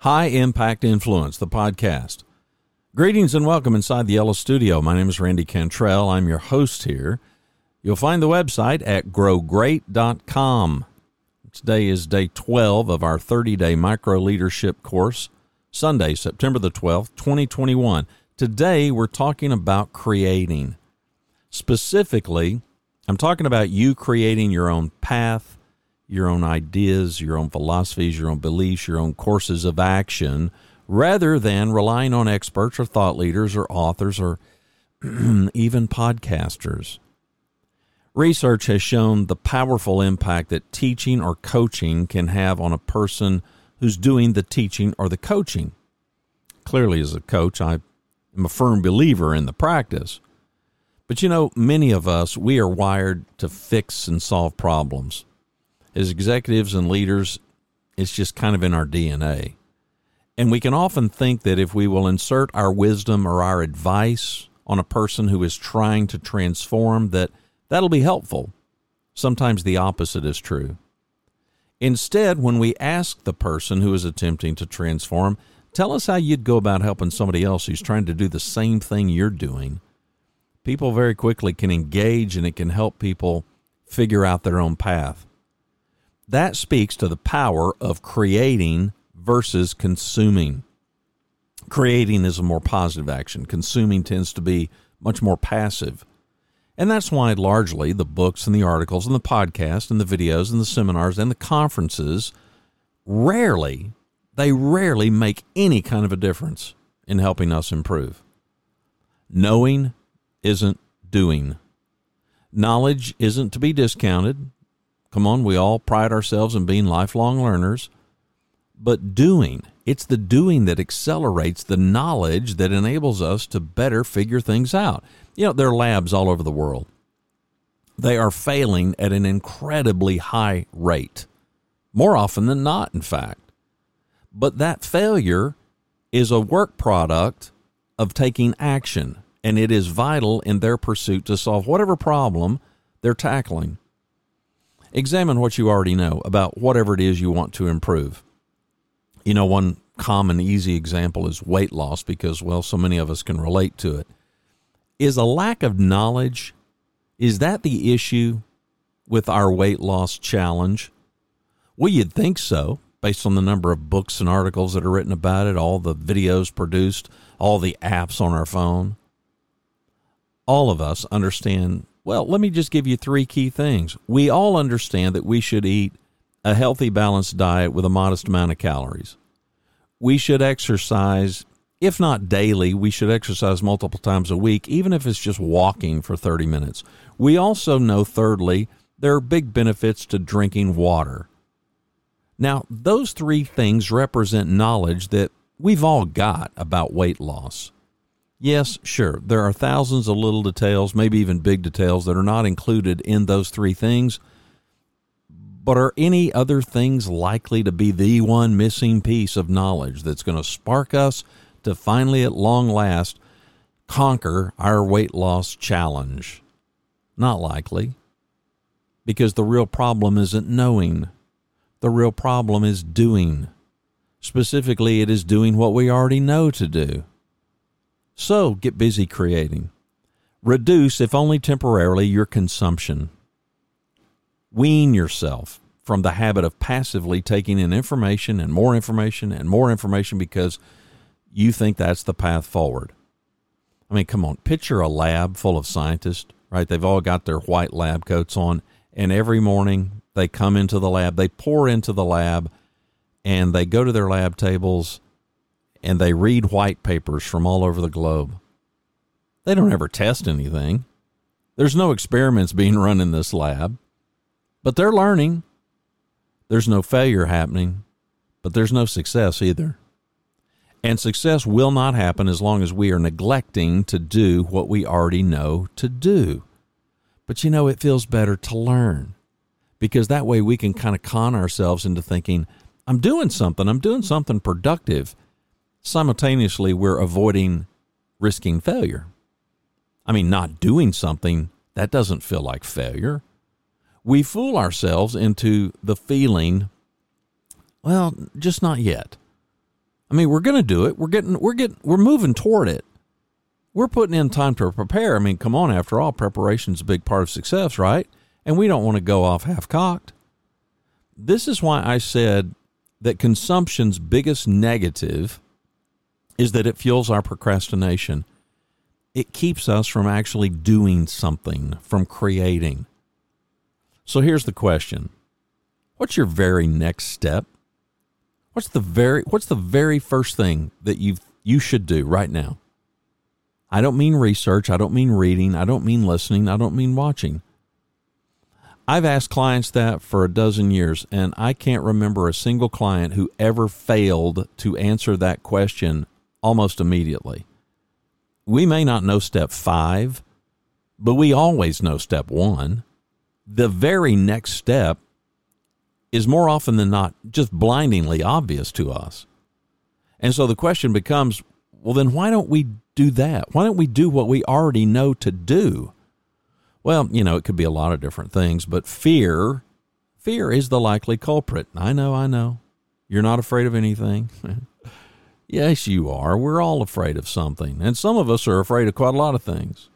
High Impact Influence, the podcast. Greetings and welcome inside the Yellow Studio. My name is Randy Cantrell. I'm your host here. You'll find the website at growgreat.com. Today is day 12 of our 30 day micro leadership course, Sunday, September the 12th, 2021. Today we're talking about creating. Specifically, I'm talking about you creating your own path, your own ideas, your own philosophies, your own beliefs, your own courses of action, rather than relying on experts or thought leaders or authors or even podcasters. Research has shown the powerful impact that teaching or coaching can have on a person who's doing the teaching or the coaching. Clearly, as a coach, I am a firm believer in the practice. But you know, many of us, we are wired to fix and solve problems. As executives and leaders, it's just kind of in our DNA. And we can often think that if we will insert our wisdom or our advice on a person who is trying to transform, that That'll be helpful. Sometimes the opposite is true. Instead, when we ask the person who is attempting to transform, tell us how you'd go about helping somebody else who's trying to do the same thing you're doing, people very quickly can engage and it can help people figure out their own path. That speaks to the power of creating versus consuming. Creating is a more positive action, consuming tends to be much more passive. And that's why largely the books and the articles and the podcasts and the videos and the seminars and the conferences rarely, they rarely make any kind of a difference in helping us improve. Knowing isn't doing. Knowledge isn't to be discounted. Come on, we all pride ourselves in being lifelong learners. But doing, it's the doing that accelerates the knowledge that enables us to better figure things out. You know, there are labs all over the world. They are failing at an incredibly high rate, more often than not, in fact. But that failure is a work product of taking action, and it is vital in their pursuit to solve whatever problem they're tackling. Examine what you already know about whatever it is you want to improve. You know, one common, easy example is weight loss because, well, so many of us can relate to it. Is a lack of knowledge, is that the issue with our weight loss challenge? Well, you'd think so, based on the number of books and articles that are written about it, all the videos produced, all the apps on our phone. All of us understand. Well, let me just give you three key things. We all understand that we should eat a healthy, balanced diet with a modest amount of calories. We should exercise, if not daily, we should exercise multiple times a week, even if it's just walking for 30 minutes. We also know, thirdly, there are big benefits to drinking water. Now, those three things represent knowledge that we've all got about weight loss. Yes, sure, there are thousands of little details, maybe even big details, that are not included in those three things but are any other things likely to be the one missing piece of knowledge that's going to spark us to finally, at long last, conquer our weight loss challenge? Not likely. Because the real problem isn't knowing, the real problem is doing. Specifically, it is doing what we already know to do. So get busy creating. Reduce, if only temporarily, your consumption. Wean yourself from the habit of passively taking in information and more information and more information because you think that's the path forward. I mean, come on, picture a lab full of scientists, right? They've all got their white lab coats on, and every morning they come into the lab, they pour into the lab, and they go to their lab tables and they read white papers from all over the globe. They don't ever test anything. There's no experiments being run in this lab. But they're learning. There's no failure happening, but there's no success either. And success will not happen as long as we are neglecting to do what we already know to do. But you know, it feels better to learn because that way we can kind of con ourselves into thinking, I'm doing something, I'm doing something productive. Simultaneously, we're avoiding risking failure. I mean, not doing something, that doesn't feel like failure we fool ourselves into the feeling, well, just not yet. I mean, we're going to do it. We're getting, we're getting, we're moving toward it. We're putting in time to prepare. I mean, come on, after all, preparation's a big part of success, right? And we don't want to go off half cocked. This is why I said that consumption's biggest negative is that it fuels our procrastination. It keeps us from actually doing something, from creating. So here's the question. What's your very next step? What's the very what's the very first thing that you you should do right now? I don't mean research, I don't mean reading, I don't mean listening, I don't mean watching. I've asked clients that for a dozen years, and I can't remember a single client who ever failed to answer that question almost immediately. We may not know step five, but we always know step one. The very next step is more often than not just blindingly obvious to us. And so the question becomes well, then why don't we do that? Why don't we do what we already know to do? Well, you know, it could be a lot of different things, but fear, fear is the likely culprit. I know, I know. You're not afraid of anything. yes, you are. We're all afraid of something, and some of us are afraid of quite a lot of things.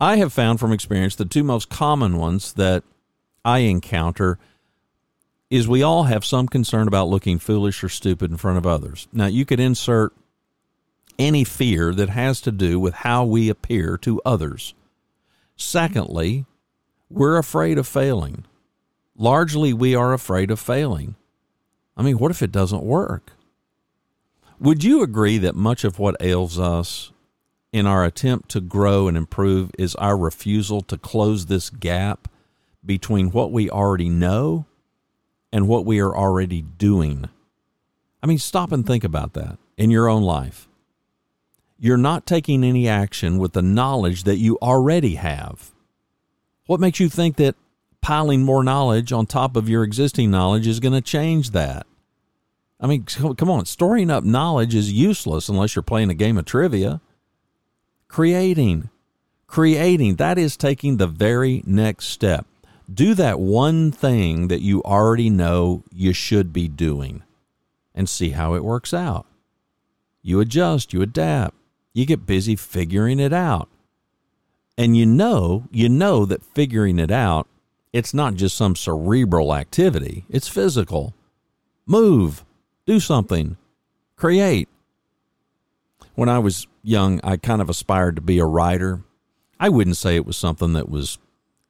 I have found from experience the two most common ones that I encounter is we all have some concern about looking foolish or stupid in front of others. Now, you could insert any fear that has to do with how we appear to others. Secondly, we're afraid of failing. Largely, we are afraid of failing. I mean, what if it doesn't work? Would you agree that much of what ails us in our attempt to grow and improve is our refusal to close this gap between what we already know and what we are already doing? I mean, stop and think about that in your own life you're not taking any action with the knowledge that you already have. What makes you think that piling more knowledge on top of your existing knowledge is going to change that? I mean, come on, storing up knowledge is useless unless you're playing a game of trivia. Creating, creating, that is taking the very next step. Do that one thing that you already know you should be doing and see how it works out. You adjust, you adapt. You get busy figuring it out. And you know, you know that figuring it out, it's not just some cerebral activity, it's physical. Move, do something, create. When I was young, I kind of aspired to be a writer. I wouldn't say it was something that was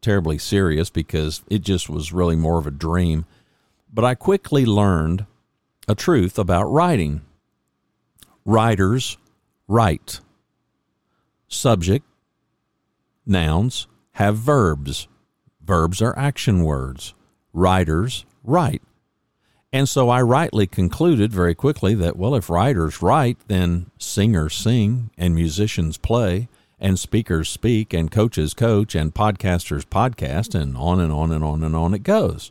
terribly serious because it just was really more of a dream. But I quickly learned a truth about writing. Writers write. Subject, nouns have verbs. Verbs are action words. Writers write. And so I rightly concluded very quickly that, well, if writers write, then singers sing, and musicians play, and speakers speak, and coaches coach, and podcasters podcast, and on and on and on and on it goes.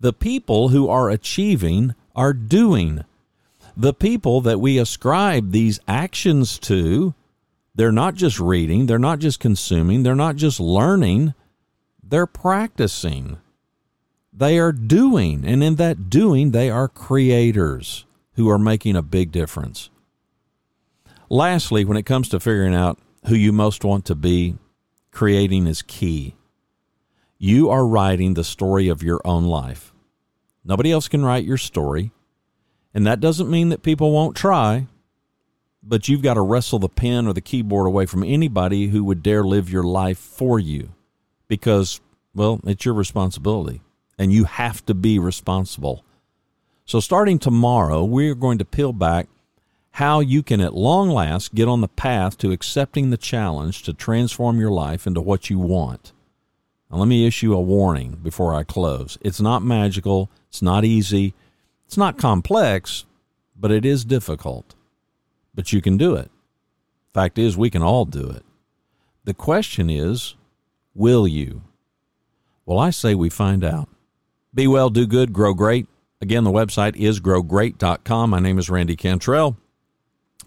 The people who are achieving are doing the people that we ascribe these actions to, they're not just reading, they're not just consuming, they're not just learning, they're practicing. They are doing, and in that doing, they are creators who are making a big difference. Lastly, when it comes to figuring out who you most want to be, creating is key. You are writing the story of your own life. Nobody else can write your story. And that doesn't mean that people won't try, but you've got to wrestle the pen or the keyboard away from anybody who would dare live your life for you because, well, it's your responsibility and you have to be responsible. So, starting tomorrow, we're going to peel back how you can at long last get on the path to accepting the challenge to transform your life into what you want. Now, let me issue a warning before I close. It's not magical, it's not easy, it's not complex, but it is difficult. But you can do it. Fact is, we can all do it. The question is, will you? Well, I say we find out. Be well, do good, grow great. Again, the website is growgreat.com. My name is Randy Cantrell.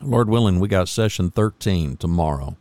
Lord willing, we got session 13 tomorrow.